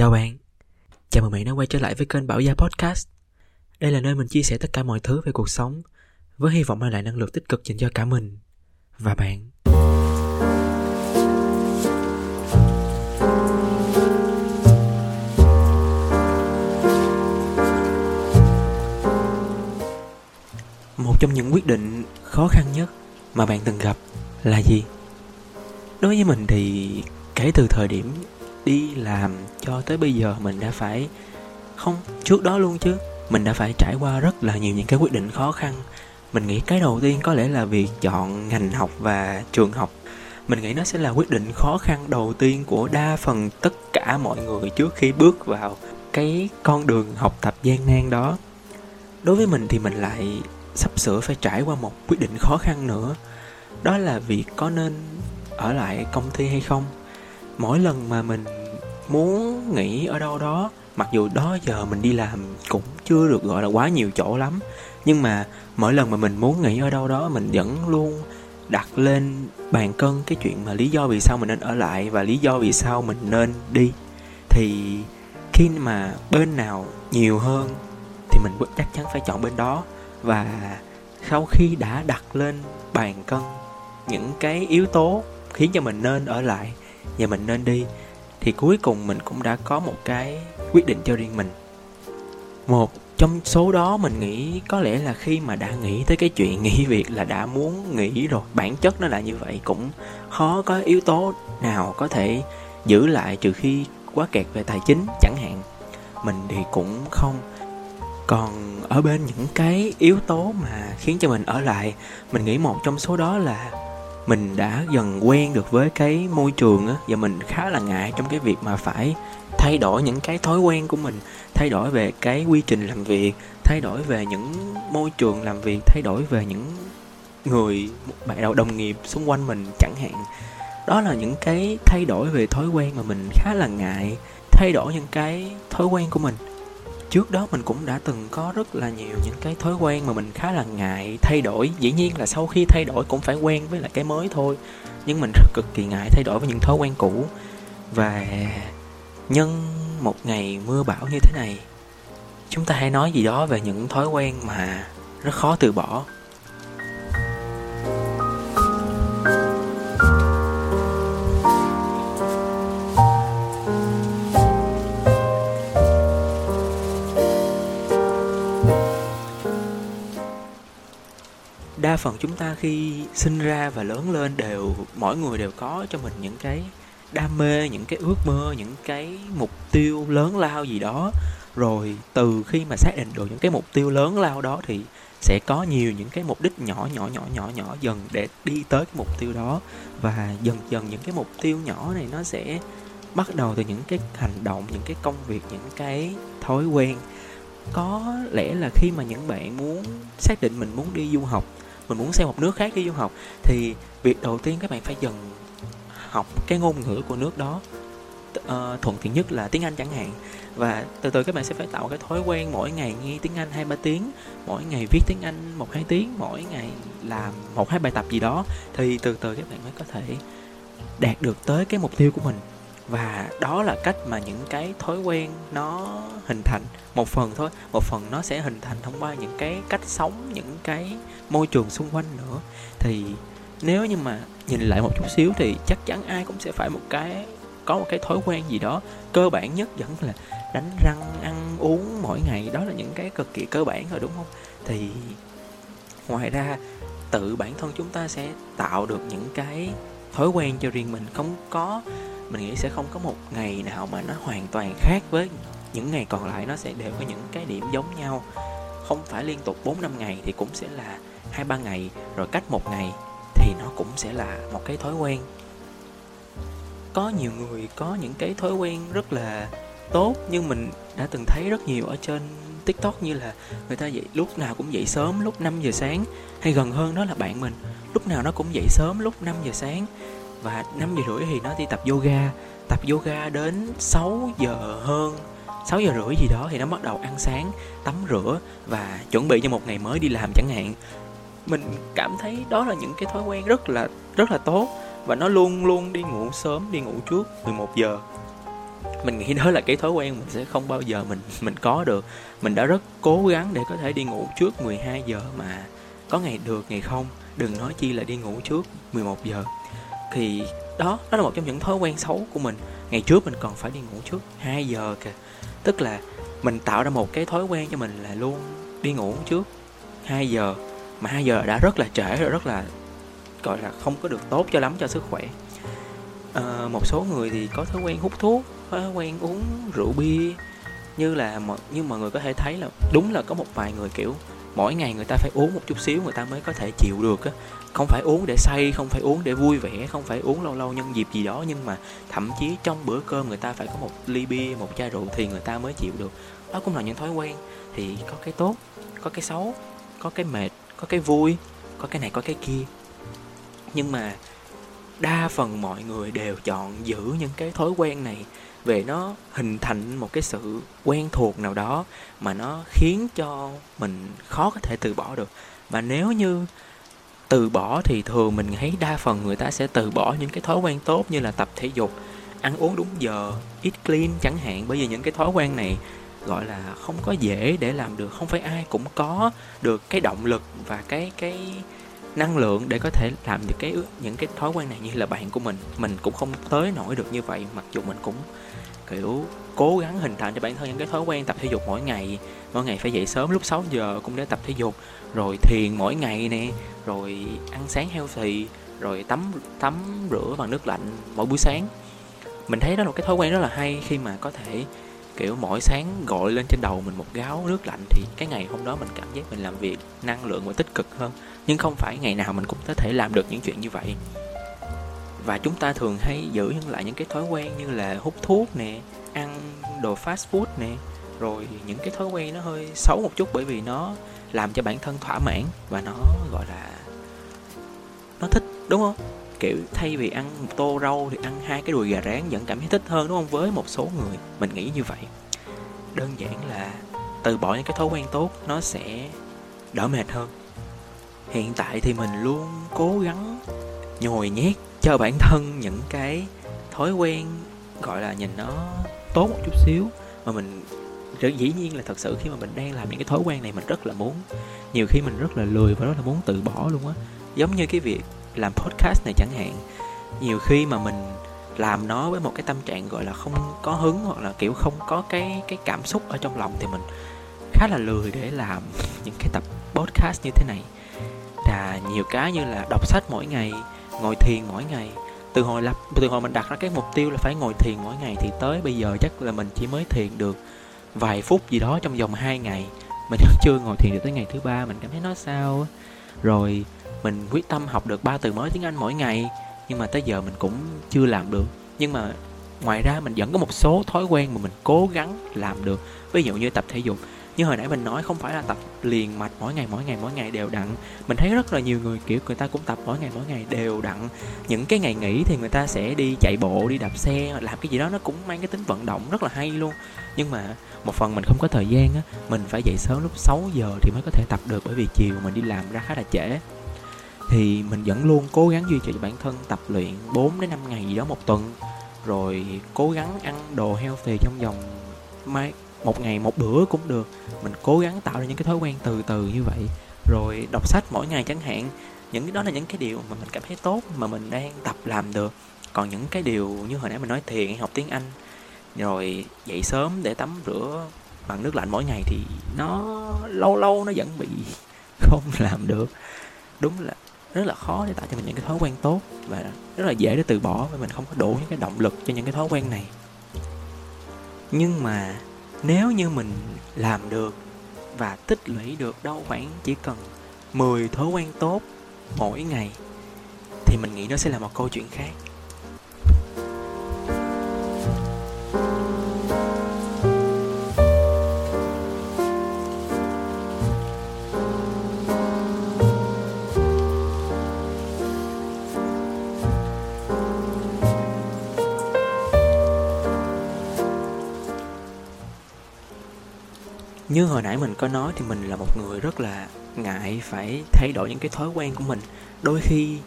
Chào bạn, chào mừng bạn đã quay trở lại với kênh Bảo Gia Podcast. Đây là nơi mình chia sẻ tất cả mọi thứ về cuộc sống với hy vọng mang lại năng lượng tích cực dành cho cả mình và bạn. Một trong những quyết định khó khăn nhất mà bạn từng gặp là gì? Đối với mình thì kể từ thời điểm đi làm cho tới bây giờ mình đã phải không, trước đó luôn chứ, mình đã phải trải qua rất là nhiều những cái quyết định khó khăn. Mình nghĩ cái đầu tiên có lẽ là việc chọn ngành học và trường học. Mình nghĩ nó sẽ là quyết định khó khăn đầu tiên của đa phần tất cả mọi người trước khi bước vào cái con đường học tập gian nan đó. Đối với mình thì mình lại sắp sửa phải trải qua một quyết định khó khăn nữa. Đó là việc có nên ở lại công ty hay không. Mỗi lần mà mình muốn nghỉ ở đâu đó. Mặc dù đó giờ mình đi làm cũng chưa được, gọi là, quá nhiều chỗ lắm. Nhưng mà mỗi lần mà mình muốn nghỉ ở đâu đó, mình vẫn luôn đặt lên bàn cân cái chuyện mà lý do vì sao mình nên ở lại và lý do vì sao mình nên đi. Thì khi mà bên nào nhiều hơn thì mình chắc chắn phải chọn bên đó. Và sau khi đã đặt lên bàn cân những cái yếu tố khiến cho mình nên ở lại và mình nên đi thì cuối cùng mình cũng đã có một cái quyết định cho riêng mình. Một trong số đó mình nghĩ có lẽ là khi mà đã nghĩ tới cái chuyện nghỉ việc là đã muốn nghỉ rồi, bản chất nó là như vậy, cũng khó có yếu tố nào có thể giữ lại trừ khi quá kẹt về tài chính chẳng hạn. Mình thì cũng không. Còn ở bên những cái yếu tố mà khiến cho mình ở lại, mình nghĩ một trong số đó là mình đã dần quen được với cái môi trường á, và mình khá là ngại trong cái việc mà phải thay đổi những cái thói quen của mình, thay đổi về cái quy trình làm việc, thay đổi về những môi trường làm việc, thay đổi về những người bạn đồng nghiệp xung quanh mình chẳng hạn. Đó là những cái thay đổi về thói quen mà mình khá là ngại thay đổi những cái thói quen của mình trước đó mình cũng đã từng có rất là nhiều những cái thói quen mà mình khá là ngại thay đổi. Dĩ nhiên là sau khi thay đổi cũng phải quen với lại cái mới thôi. Nhưng mình rất cực kỳ ngại thay đổi với những thói quen cũ. Và nhân một ngày mưa bão như thế này, chúng ta hãy nói gì đó về những thói quen mà rất khó từ bỏ. Đa phần chúng ta khi sinh ra và lớn lên đều, mỗi người đều có cho mình những cái đam mê, những cái ước mơ, những cái mục tiêu lớn lao gì đó. Rồi từ khi mà xác định được những cái mục tiêu lớn lao đó thì sẽ có nhiều những cái mục đích nhỏ nhỏ nhỏ nhỏ nhỏ dần để đi tới cái mục tiêu đó. Và dần dần những cái mục tiêu nhỏ này nó sẽ bắt đầu từ những cái hành động, những cái công việc, những cái thói quen. Có lẽ là khi mà những bạn muốn xác định mình muốn đi du học mình muốn sang một nước khác đi du học thì việc đầu tiên các bạn phải dần học cái ngôn ngữ của nước đó uh, thuận tiện nhất là tiếng Anh chẳng hạn. Và từ từ các bạn sẽ phải tạo cái thói quen mỗi ngày nghe tiếng Anh hai ba tiếng mỗi ngày viết tiếng Anh một hai tiếng mỗi ngày làm một hai bài tập gì đó thì từ từ các bạn mới có thể đạt được tới cái mục tiêu của mình và đó là cách mà những cái thói quen nó hình thành. Một phần thôi, một phần nó sẽ hình thành thông qua những cái cách sống, những cái môi trường xung quanh nữa. Thì nếu như mà nhìn lại một chút xíu thì chắc chắn ai cũng sẽ phải một cái, có một cái thói quen gì đó cơ bản nhất vẫn là đánh răng, ăn uống mỗi ngày. Đó là những cái cực kỳ cơ bản rồi, đúng không? Thì ngoài ra, tự bản thân chúng ta sẽ tạo được những cái thói quen cho riêng mình. Không có mình nghĩ sẽ không có một ngày nào mà nó hoàn toàn khác với những ngày còn lại. Nó sẽ đều có những cái điểm giống nhau. Không phải liên tục 4 năm ngày thì cũng sẽ là hai ba ngày. Rồi cách một ngày thì nó cũng sẽ là một cái thói quen. Có nhiều người có những cái thói quen rất là tốt nhưng mình đã từng thấy rất nhiều ở trên tiktok như là người ta dậy, lúc nào cũng dậy sớm lúc 5 giờ sáng. Hay gần hơn đó là bạn mình, lúc nào nó cũng dậy sớm lúc 5 giờ sáng và 5 giờ rưỡi thì nó đi tập yoga. Tập yoga đến 6 giờ hơn. 6 giờ rưỡi gì đó thì nó bắt đầu ăn sáng, tắm rửa và chuẩn bị cho một ngày mới đi làm chẳng hạn. Mình cảm thấy đó là những cái thói quen rất là rất là tốt và nó luôn luôn đi ngủ sớm, đi ngủ trước 11 giờ. Mình nghĩ đó là cái thói quen mình sẽ không bao giờ mình mình có được. Mình đã rất cố gắng để có thể đi ngủ trước 12 giờ mà có ngày được, ngày không. Đừng nói chi là đi ngủ trước 11 giờ thì đó đó là một trong những thói quen xấu của mình. Ngày trước mình còn phải đi ngủ trước 2 giờ kìa. Tức là mình tạo ra một cái thói quen cho mình là luôn đi ngủ trước 2 giờ. Mà 2 giờ đã rất là trễ rồi rất là gọi là không có được tốt cho lắm cho sức khỏe. À, một số người thì có thói quen hút thuốc thói quen uống rượu bia. Như là mọi như mọi người có thể thấy là đúng là có một vài người kiểu mỗi ngày người ta phải uống một chút xíu, người ta mới có thể chịu được á. Không phải uống để say, không phải uống để vui vẻ, không phải uống lâu lâu nhân dịp gì đó, nhưng mà thậm chí trong bữa cơm người ta phải có một ly bia, một chai rượu thì người ta mới chịu được. Đó cũng là những thói quen. Thì có cái tốt, có cái xấu, có cái mệt, có cái vui, có cái này, có cái kia. Nhưng mà đa phần mọi người đều chọn giữ những cái thói quen này về nó hình thành một cái sự quen thuộc nào đó mà nó khiến cho mình khó có thể từ bỏ được. Và nếu như từ bỏ thì thường mình thấy đa phần người ta sẽ từ bỏ những cái thói quen tốt như là tập thể dục, ăn uống đúng giờ, eat clean chẳng hạn. Bởi vì những cái thói quen này gọi là không có dễ để làm được, không phải ai cũng có được cái động lực và cái cái năng lượng để có thể làm được cái những cái thói quen này như là bạn của mình. Mình cũng không tới nổi được như vậy, mặc dù mình cũng, kiểu, cố gắng hình thành cho bản thân những cái thói quen tập thể dục mỗi ngày. Mỗi ngày phải dậy sớm lúc 6 giờ cũng để tập thể dục. Rồi thiền mỗi ngày nè, rồi ăn sáng healthy, rồi tắm tắm rửa bằng nước lạnh mỗi buổi sáng. Mình thấy đó là một cái thói quen rất là hay khi mà có thể kiểu mỗi sáng gọi lên trên đầu mình một gáo nước lạnh thì cái ngày hôm đó mình cảm giác mình làm việc năng lượng và tích cực hơn. Nhưng không phải ngày nào mình cũng có thể làm được những chuyện như vậy. Và chúng ta thường hay giữ lại những cái thói quen như là hút thuốc nè, ăn đồ fast food nè. Rồi những cái thói quen nó hơi xấu một chút bởi vì nó làm cho bản thân thỏa mãn và nó, gọi là, nó thích, đúng không? Kiểu thay vì ăn một tô rau thì ăn hai cái đùi gà rán vẫn cảm thấy thích hơn, đúng không? Với một số người, mình nghĩ như vậy. Đơn giản là từ bỏ những cái thói quen tốt, nó sẽ đỡ mệt hơn. Hiện tại thì mình luôn cố gắng nhồi nhét cho bản thân những cái thói quen, gọi là, nhìn nó tốt một chút xíu. Mà mình, dĩ nhiên là thật sự khi mà mình đang làm những cái thói quen này, mình rất là muốn, nhiều khi mình rất là lười và rất là muốn từ bỏ luôn á. Giống như cái việc làm podcast này chẳng hạn, nhiều khi mà mình làm nó với một cái tâm trạng gọi là không có hứng hoặc là kiểu không có cái cái cảm xúc ở trong lòng thì mình khá là lười để làm những cái tập podcast như thế này. Là nhiều cái như là đọc sách mỗi ngày, ngồi thiền mỗi ngày. Từ hồi lập, từ hồi mình đặt ra cái mục tiêu là phải ngồi thiền mỗi ngày thì tới bây giờ chắc là mình chỉ mới thiền được vài phút gì đó trong vòng 2 ngày. Mình chưa ngồi thiền được tới ngày thứ ba, mình cảm thấy nó sao rồi mình quyết tâm học được ba từ mới tiếng anh mỗi ngày, nhưng mà tới giờ mình cũng chưa làm được. Nhưng mà ngoài ra mình vẫn có một số thói quen mà mình cố gắng làm được. Ví dụ như tập thể dục. Như hồi nãy mình nói không phải là tập liền mạch mỗi ngày mỗi ngày mỗi ngày đều đặn. Mình thấy rất là nhiều người, kiểu, người ta cũng tập mỗi ngày mỗi ngày đều đặn. Những cái ngày nghỉ thì người ta sẽ đi chạy bộ, đi đạp xe, làm cái gì đó, nó cũng mang cái tính vận động rất là hay luôn. Nhưng mà một phần mình không có thời gian á, mình phải dậy sớm lúc 6 giờ thì mới có thể tập được, bởi vì chiều mình đi làm ra khá là trễ thì mình vẫn luôn cố gắng duy trì cho bản thân tập luyện 4 đến 5 ngày gì đó một tuần. Rồi cố gắng ăn đồ healthy trong vòng mai một ngày một bữa cũng được. Mình cố gắng tạo ra những cái thói quen từ từ như vậy. Rồi đọc sách mỗi ngày chẳng hạn. Những cái đó là những cái điều mà mình cảm thấy tốt mà mình đang tập làm được. Còn những cái điều như hồi nãy mình nói thiền, học tiếng anh, rồi dậy sớm để tắm rửa bằng nước lạnh mỗi ngày thì nó lâu lâu nó vẫn bị không làm được. Đúng là rất là khó để tạo cho mình những cái thói quen tốt và rất là dễ để từ bỏ vì mình không có đủ những cái động lực cho những cái thói quen này. Nhưng mà nếu như mình làm được và tích lũy được đâu khoảng chỉ cần 10 thói quen tốt mỗi ngày, thì mình nghĩ nó sẽ là một câu chuyện khác. Như hồi nãy mình có nói thì mình là một người rất là ngại phải thay đổi những cái thói quen của mình. Đôi khi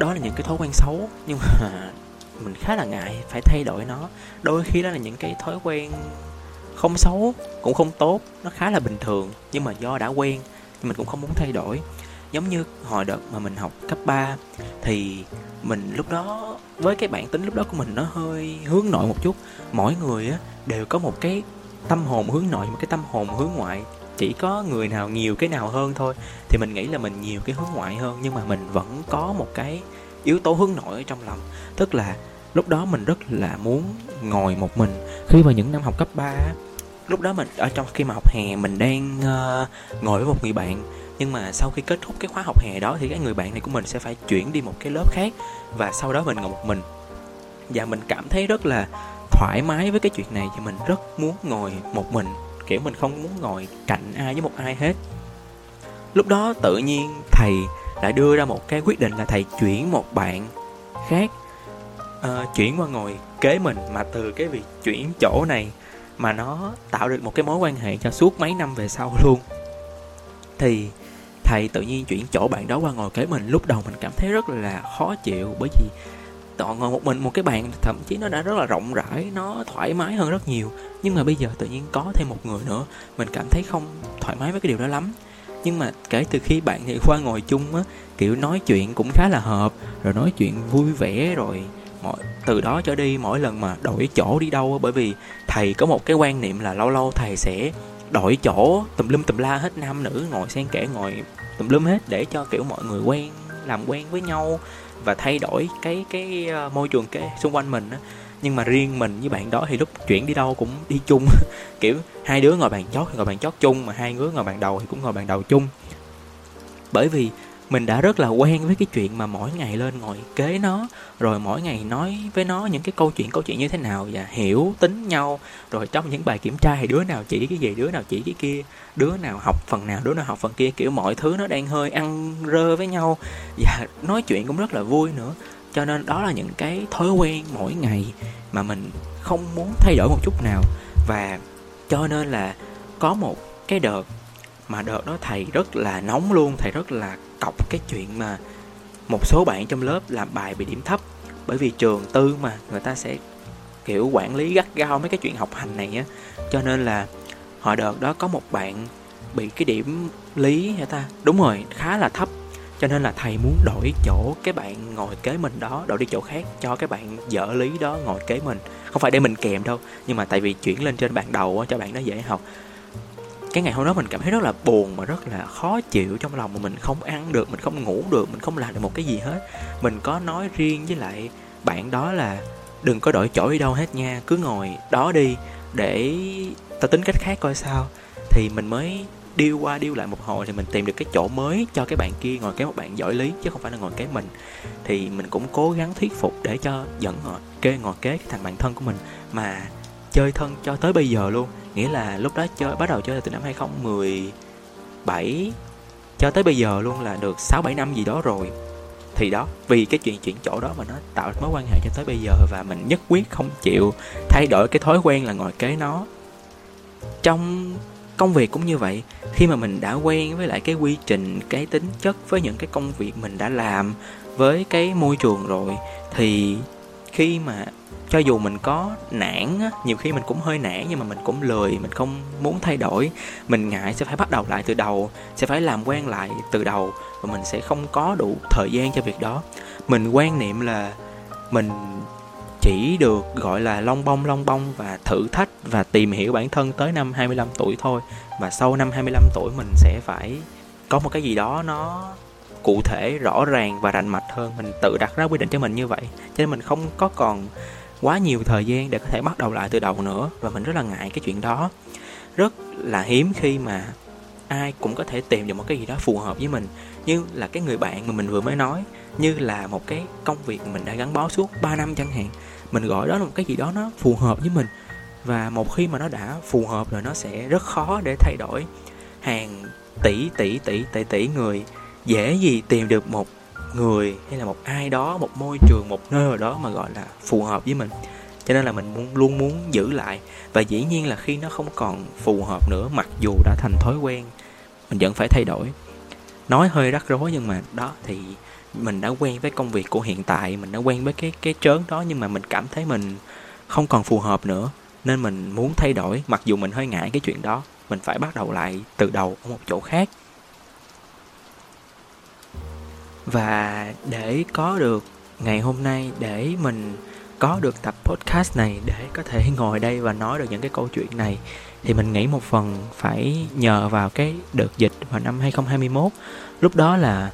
đó là những cái thói quen xấu, nhưng mà mình khá là ngại phải thay đổi nó. Đôi khi đó là những cái thói quen không xấu, cũng không tốt, nó khá là bình thường, nhưng mà do đã quen, thì mình cũng không muốn thay đổi. Giống như hồi đợt mà mình học cấp 3 thì mình lúc đó, với cái bản tính lúc đó của mình nó hơi hướng nội một chút. Mỗi người á, đều có một cái tâm hồn hướng nội một cái tâm hồn hướng ngoại. Chỉ có người nào nhiều cái nào hơn thôi thì mình nghĩ là mình nhiều cái hướng ngoại hơn nhưng mà mình vẫn có một cái yếu tố hướng nội ở trong lòng. Tức là lúc đó mình rất là muốn ngồi một mình. Khi mà những năm học cấp 3 lúc đó mình ở trong khi mà học hè mình đang uh, ngồi với một người bạn. Nhưng mà sau khi kết thúc cái khóa học hè đó thì cái người bạn này của mình sẽ phải chuyển đi một cái lớp khác và sau đó mình ngồi một mình. Và mình cảm thấy rất là thoải mái với cái chuyện này thì mình rất muốn ngồi một mình kiểu mình không muốn ngồi cạnh ai với một ai hết. Lúc đó tự nhiên thầy lại đưa ra một cái quyết định là thầy chuyển một bạn khác uh, chuyển qua ngồi kế mình mà từ cái việc chuyển chỗ này mà nó tạo được một cái mối quan hệ cho suốt mấy năm về sau luôn. Thì thầy tự nhiên chuyển chỗ bạn đó qua ngồi kế mình lúc đầu mình cảm thấy rất là khó chịu bởi vì toàn ngồi một mình một cái bàn, thậm chí nó đã rất là rộng rãi, nó thoải mái hơn rất nhiều. Nhưng mà bây giờ tự nhiên có thêm một người nữa, mình cảm thấy không thoải mái với cái điều đó lắm. Nhưng mà kể từ khi bạn thì khoa ngồi chung á, kiểu nói chuyện cũng khá là hợp, rồi nói chuyện vui vẻ, rồi mọi, từ đó trở đi mỗi lần mà đổi chỗ đi đâu bởi vì thầy có một cái quan niệm là lâu lâu thầy sẽ đổi chỗ, tùm lum tùm la hết nam nữ, ngồi xen kẽ ngồi tùm lum hết để cho kiểu mọi người quen, làm quen với nhau và thay đổi cái cái ờ, môi trường cái xung quanh mình á. Nhưng mà riêng mình với bạn đó thì lúc chuyển đi đâu cũng đi chung. Kiểu hai đứa ngồi bàn chót thì ngồi bàn chót chung, mà hai đứa ngồi bàn đầu thì cũng ngồi bàn đầu chung. Bởi vì mình đã rất là quen với cái chuyện mà mỗi ngày lên ngồi kế nó, rồi mỗi ngày nói với nó những cái câu chuyện câu chuyện như thế nào và hiểu, tính nhau. Rồi trong những bài kiểm tra thì đứa nào chỉ cái gì, đứa nào chỉ cái kia, đứa nào học phần nào, đứa nào học phần kia, kiểu mọi thứ nó đang hơi ăn rơ với nhau. Và nói chuyện cũng rất là vui nữa. Cho nên đó là những cái thói quen mỗi ngày mà mình không muốn thay đổi một chút nào. Và cho nên là có một cái đợt mà đợt đó thầy rất là nóng luôn, thầy rất là cọc cái chuyện mà một số bạn trong lớp làm bài bị điểm thấp. Bởi vì trường tư mà, người ta sẽ kiểu quản lý gắt gao mấy cái chuyện học hành này á. Cho nên là họ đợt đó có một bạn bị cái điểm lý hả ta? Đúng rồi, khá là thấp. Cho nên là thầy muốn đổi chỗ cái bạn ngồi kế mình đó, đổi đi chỗ khác, cho cái bạn dở lý đó ngồi kế mình. Không phải để mình kèm đâu, nhưng mà tại vì chuyển lên trên bàn đầu cho bạn nó dễ học cái ngày hôm đó mình cảm thấy rất là buồn và rất là khó chịu trong lòng mà mình không ăn được, mình không ngủ được, mình không làm được một cái gì hết. Mình có nói riêng với lại bạn đó là đừng có đổi chỗ đi đâu hết nha, cứ ngồi đó đi để ta tính cách khác coi sao. Thì mình mới điêu qua điêu lại một hồi thì mình tìm được cái chỗ mới cho cái bạn kia ngồi kế một bạn giỏi lý, chứ không phải là ngồi kế mình. Thì mình cũng cố gắng thuyết phục để cho dẫn ngồi kế ngồi kế thành bạn thân của mình mà chơi thân cho tới bây giờ luôn nghĩa là lúc đó chơi bắt đầu chơi từ năm 2017 cho tới bây giờ luôn là được 6 7 năm gì đó rồi. Thì đó, vì cái chuyện chuyển chỗ đó mà nó tạo mối quan hệ cho tới bây giờ và mình nhất quyết không chịu thay đổi cái thói quen là ngồi kế nó. Trong công việc cũng như vậy, khi mà mình đã quen với lại cái quy trình, cái tính chất với những cái công việc mình đã làm với cái môi trường rồi thì khi mà cho dù mình có nản á, nhiều khi mình cũng hơi nản nhưng mà mình cũng lười mình không muốn thay đổi. Mình ngại sẽ phải bắt đầu lại từ đầu sẽ phải làm quen lại từ đầu và mình sẽ không có đủ thời gian cho việc đó. Mình quan niệm là mình chỉ được gọi là long bông long bông và thử thách và tìm hiểu bản thân tới năm 25 tuổi thôi. Và sau năm 25 tuổi mình sẽ phải có một cái gì đó nó cụ thể rõ ràng và rành mạch hơn. Mình tự đặt ra quy định cho mình như vậy. Cho nên mình không có còn quá nhiều thời gian để có thể bắt đầu lại từ đầu nữa. Và mình rất là ngại cái chuyện đó. Rất là hiếm khi mà ai cũng có thể tìm được một cái gì đó phù hợp với mình. Như là cái người bạn mà mình vừa mới nói. Như là một cái công việc mình đã gắn bó suốt 3 năm chẳng hạn. Mình gọi đó là một cái gì đó nó phù hợp với mình. Và một khi mà nó đã phù hợp rồi, nó sẽ rất khó để thay đổi. Hàng tỷ tỷ tỷ tỷ tỷ người dễ gì tìm được một người hay là một ai đó, một môi trường, một nơi nào đó mà gọi là phù hợp với mình. Cho nên là mình muốn, luôn muốn giữ lại. Và dĩ nhiên là khi nó không còn phù hợp nữa, mặc dù đã thành thói quen, mình vẫn phải thay đổi. Nói hơi rắc rối nhưng mà đó, thì mình đã quen với công việc của hiện tại, mình đã quen với cái cái trớn đó nhưng mà mình cảm thấy mình không còn phù hợp nữa. Nên mình muốn thay đổi, mặc dù mình hơi ngại cái chuyện đó, mình phải bắt đầu lại từ đầu ở một chỗ khác và để có được ngày hôm nay để mình có được tập podcast này để có thể ngồi đây và nói được những cái câu chuyện này thì mình nghĩ một phần phải nhờ vào cái đợt dịch vào năm 2021 lúc đó là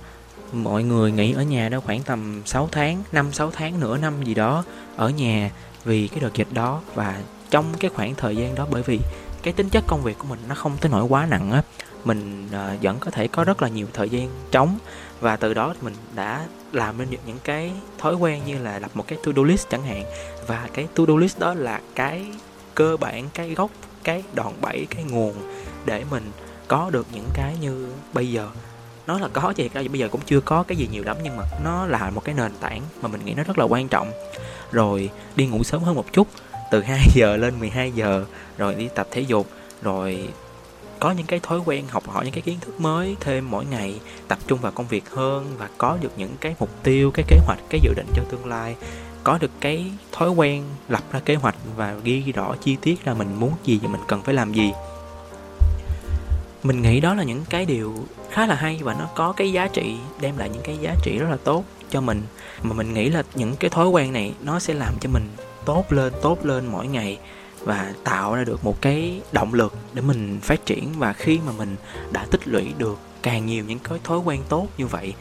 mọi người nghỉ ở nhà đó khoảng tầm 6 tháng 5 6 tháng nửa năm gì đó ở nhà vì cái đợt dịch đó. Và trong cái khoảng thời gian đó bởi vì cái tính chất công việc của mình nó không tới nỗi quá nặng á mình uh, vẫn có thể có rất là nhiều thời gian trống và từ đó thì mình đã làm nên những cái thói quen như là lập một cái to do list chẳng hạn. Và cái to do list đó là cái cơ bản, cái gốc, cái đòn bẩy, cái nguồn để mình có được những cái như bây giờ. Nó là có thì bây giờ cũng chưa có cái gì nhiều lắm, nhưng mà nó là một cái nền tảng mà mình nghĩ nó rất là quan trọng. Rồi đi ngủ sớm hơn một chút, từ 2 giờ lên 12 giờ, rồi đi tập thể dục, rồi có những cái thói quen học hỏi, những cái kiến thức mới thêm mỗi ngày, tập trung vào công việc hơn và có được những cái mục tiêu, cái kế hoạch, cái dự định cho tương lai. Có được cái thói quen lập ra kế hoạch và ghi rõ chi tiết là mình muốn gì và mình cần phải làm gì. Mình nghĩ đó là những cái điều khá là hay và nó có cái giá trị, đem lại những cái giá trị rất là tốt cho mình. Mà mình nghĩ là những cái thói quen này nó sẽ làm cho mình tốt lên tốt lên mỗi ngày và tạo ra được một cái động lực để mình phát triển. Và khi mà mình đã tích lũy được càng nhiều những cái thói quen tốt như vậy,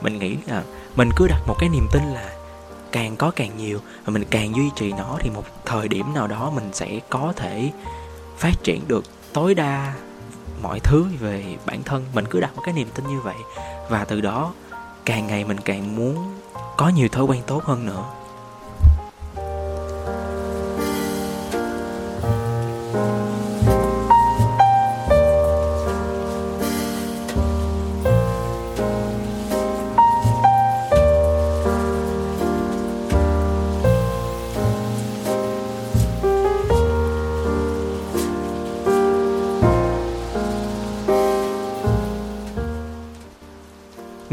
mình nghĩ là mình cứ đặt một cái niềm tin là càng có càng nhiều và mình càng duy trì nó, thì một thời điểm nào đó mình sẽ có thể phát triển được tối đa mọi thứ về bản thân. Mình cứ đặt một cái niềm tin như vậy và từ đó càng ngày mình càng muốn có nhiều thói quen tốt hơn nữa.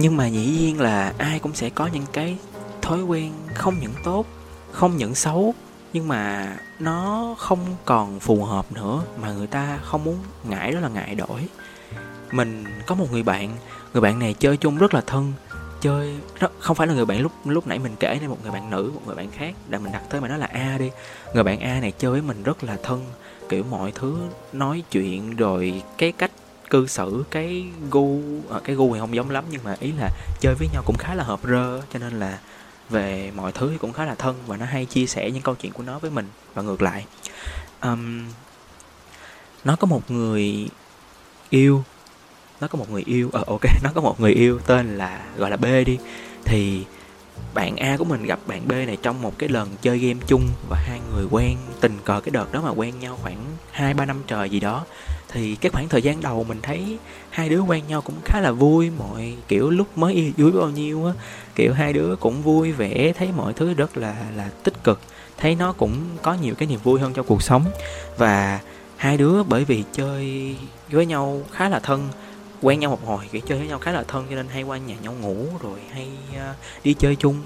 Nhưng mà dĩ nhiên là ai cũng sẽ có những cái thói quen không những tốt không những xấu nhưng mà nó không còn phù hợp nữa mà người ta không muốn ngại đó là ngại đổi. Mình có một người bạn người bạn này chơi chung rất là thân chơi rất, không phải là người bạn lúc lúc nãy mình kể này một người bạn nữ một người bạn khác để mình đặt tới mà nó là a đi. Người bạn a này chơi với mình rất là thân kiểu mọi thứ nói chuyện rồi cái cách cư xử cái gu à, cái gu thì không giống lắm nhưng mà ý là chơi với nhau cũng khá là hợp rơ cho nên là về mọi thứ thì cũng khá là thân và nó hay chia sẻ những câu chuyện của nó với mình. Và ngược lại um, nó có một người yêu nó có một người yêu ờ ok nó có một người yêu tên là gọi là b đi. Thì bạn A của mình gặp bạn B này trong một cái lần chơi game chung và hai người quen tình cờ cái đợt đó mà quen nhau khoảng 2 3 năm trời gì đó thì cái khoảng thời gian đầu mình thấy hai đứa quen nhau cũng khá là vui mọi kiểu lúc mới yêu dưới bao nhiêu á kiểu hai đứa cũng vui vẻ thấy mọi thứ rất là là tích cực thấy nó cũng có nhiều cái niềm vui hơn trong cuộc sống. Và hai đứa bởi vì chơi với nhau khá là thân quen nhau một hồi kiểu chơi với nhau khá là thân cho nên hay qua nhà nhau ngủ rồi hay uh, đi chơi chung.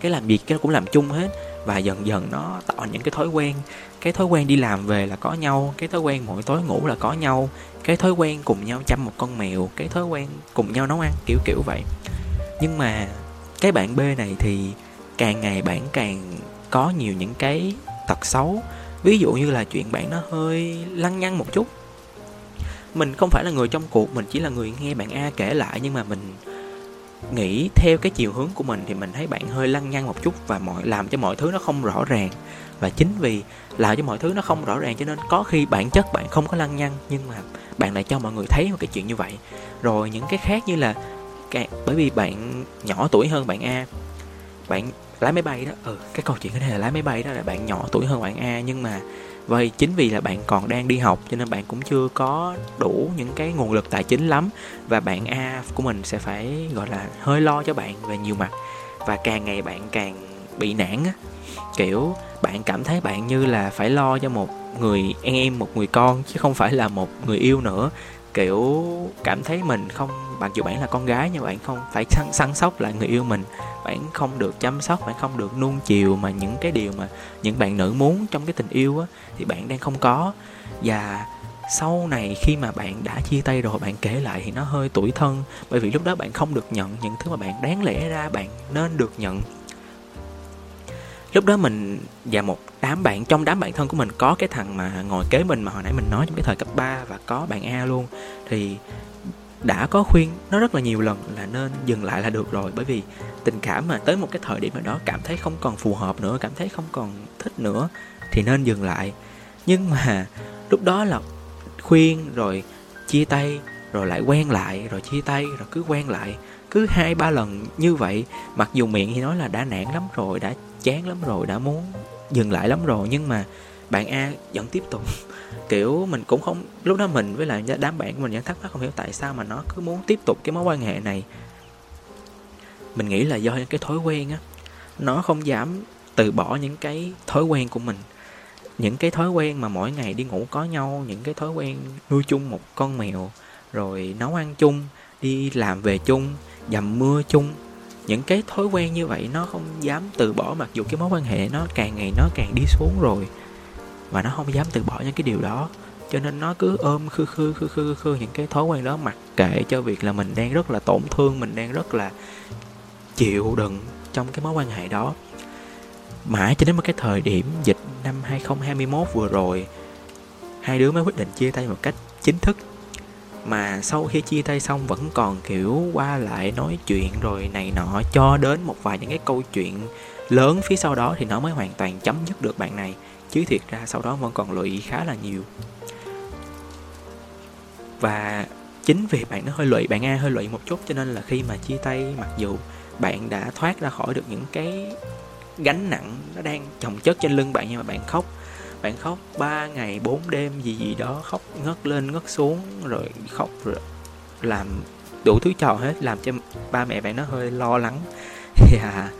Cái làm việc cái cũng làm chung hết và dần dần nó tạo những cái thói quen cái thói quen đi làm về là có nhau, cái thói quen mỗi tối ngủ là có nhau, cái thói quen cùng nhau chăm một con mèo, cái thói quen cùng nhau nấu ăn, kiểu kiểu vậy. Nhưng mà cái bạn b này thì càng ngày bạn càng có nhiều những cái tật xấu. Ví dụ như là chuyện bạn nó hơi lăng nhăng một chút. Mình không phải là người trong cuộc, mình chỉ là người nghe bạn a kể lại nhưng mà mình nghĩ theo cái chiều hướng của mình thì mình thấy bạn hơi lăng nhăng một chút và mọi, làm cho mọi thứ nó không rõ ràng. Và chính vì làm cho mọi thứ nó không rõ ràng cho nên có khi bản chất bạn không có lăng nhăng, nhưng mà bạn lại cho mọi người thấy một cái chuyện như vậy. Rồi những cái khác như là bởi vì bạn nhỏ tuổi hơn bạn a, bạn lái máy bay đó ừ cái câu chuyện cái này là lái máy bay đó là bạn nhỏ tuổi hơn bạn a nhưng mà Vậy chính vì là bạn còn đang đi học, cho nên bạn cũng chưa có đủ những cái nguồn lực tài chính lắm. Và bạn A của mình sẽ phải, gọi là, hơi lo cho bạn về nhiều mặt. Và càng ngày bạn càng bị nản á. Kiểu, bạn cảm thấy bạn như là phải lo cho một người em, một người con, chứ không phải là một người yêu nữa kiểu cảm thấy mình không mặc dù bạn là con gái nhưng bạn không phải săn, săn sóc lại người yêu mình bạn không được chăm sóc bạn không được nuông chiều mà những cái điều mà những bạn nữ muốn trong cái tình yêu á thì bạn đang không có. Và sau này khi mà bạn đã chia tay rồi bạn kể lại thì nó hơi tủi thân bởi vì lúc đó bạn không được nhận những thứ mà bạn đáng lẽ ra bạn nên được nhận lúc đó mình và một đám bạn, trong đám bạn thân của mình có cái thằng mà ngồi kế mình mà hồi nãy mình nói trong cái thời cấp 3 và có bạn A luôn. Thì đã có khuyên nó rất là nhiều lần là nên dừng lại là được rồi, bởi vì tình cảm mà tới một cái thời điểm nào đó cảm thấy không còn phù hợp nữa, cảm thấy không còn thích nữa thì nên dừng lại. Nhưng mà lúc đó là khuyên rồi chia tay, rồi lại quen lại, rồi chia tay, rồi cứ quen lại, cứ hai ba lần như vậy. Mặc dù miệng thì nói là đã nản lắm rồi, đã chán lắm rồi, đã muốn dừng lại lắm rồi. Nhưng mà bạn A vẫn tiếp tục. Kiểu mình cũng không, lúc đó mình với lại đám bạn của mình vẫn thắc mắc không hiểu tại sao mà nó cứ muốn tiếp tục cái mối quan hệ này. Mình nghĩ là do những cái thói quen á, nó không dám từ bỏ những cái thói quen của mình. Những cái thói quen mà mỗi ngày đi ngủ có nhau, những cái thói quen nuôi chung một con mèo, rồi nấu ăn chung, đi làm về chung, dầm mưa chung những cái thói quen như vậy nó không dám từ bỏ, mặc dù cái mối quan hệ nó càng ngày nó càng đi xuống rồi, và nó không dám từ bỏ những cái điều đó. Cho nên nó cứ ôm khư khư khư khư khư những cái thói quen đó, mặc kệ cho việc là mình đang rất là tổn thương, mình đang rất là chịu đựng trong cái mối quan hệ đó. Mãi cho đến một cái thời điểm dịch năm 2021 vừa rồi, hai đứa mới quyết định chia tay một cách chính thức mà sau khi chia tay xong vẫn còn, kiểu, qua lại nói chuyện rồi này nọ, cho đến một vài những cái câu chuyện lớn phía sau đó thì nó mới hoàn toàn chấm dứt được bạn này. Chứ thiệt ra sau đó vẫn còn lụy khá là nhiều. Và chính vì bạn nó hơi lụy, bạn a hơi lụy một chút cho nên là khi mà chia tay, mặc dù bạn đã thoát ra khỏi được những cái gánh nặng nó đang chồng chất trên lưng bạn nhưng mà bạn khóc bạn khóc 3 ngày 4 đêm gì gì đó khóc ngất lên ngất xuống rồi khóc rồi làm đủ thứ trò hết làm cho ba mẹ bạn nó hơi lo lắng. Thì à, dạ,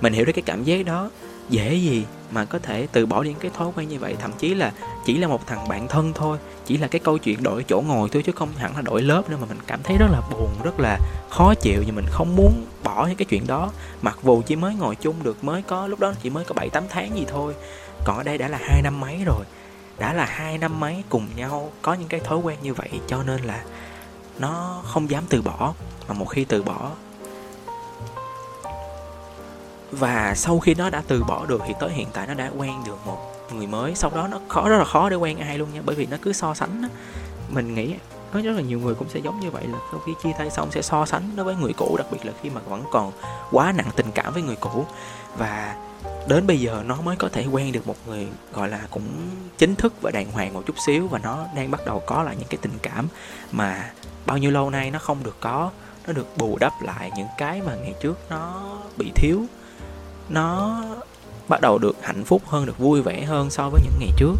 mình hiểu được cái cảm giác đó. Dễ gì mà có thể từ bỏ những cái thói quen như vậy thậm chí là chỉ là một thằng bạn thân thôi chỉ là cái câu chuyện đổi chỗ ngồi thôi chứ không hẳn là đổi lớp nữa mà mình cảm thấy rất là buồn rất là khó chịu nhưng mình không muốn bỏ những cái chuyện đó. Mặc dù chỉ mới ngồi chung được mới có lúc đó chỉ mới có bảy tám tháng gì thôi còn ở đây đã là hai năm mấy rồi. Đã là hai năm mấy cùng nhau có những cái thói quen như vậy, cho nên là nó không dám từ bỏ, mà một khi từ bỏ, và sau khi nó đã từ bỏ được thì tới hiện tại nó đã quen được một người mới. Sau đó nó khó, rất là khó để quen ai luôn nha, bởi vì nó cứ so sánh đó. mình nghĩ có rất là nhiều người cũng sẽ giống như vậy, là sau khi chia tay xong sẽ so sánh nó với người cũ, đặc biệt là khi mà vẫn còn quá nặng tình cảm với người cũ. Và đến bây giờ nó mới có thể quen được một người, gọi là, cũng chính thức và đàng hoàng một chút xíu và nó đang bắt đầu có lại những cái tình cảm mà bao nhiêu lâu nay nó không được có, nó được bù đắp lại những cái mà ngày trước nó bị thiếu. Nó bắt đầu được hạnh phúc hơn, được vui vẻ hơn so với những ngày trước.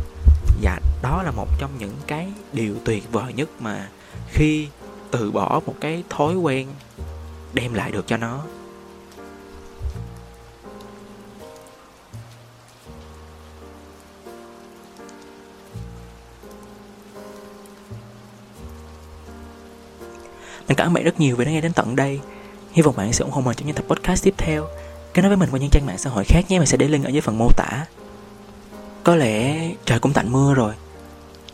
Và đó là một trong những cái điều tuyệt vời nhất mà khi từ bỏ một cái thói quen đem lại được cho nó. Mình cảm ơn bạn rất nhiều vì đã nghe đến tận đây. Hy vọng bạn sẽ ủng hộ mình trong những tập podcast tiếp theo. Kết nối với mình qua những trang mạng xã hội khác nhé Mình sẽ để link ở dưới phần mô tả. Có lẽ trời cũng tạnh mưa rồi.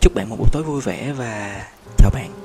Chúc bạn một buổi tối vui vẻ và chào bạn.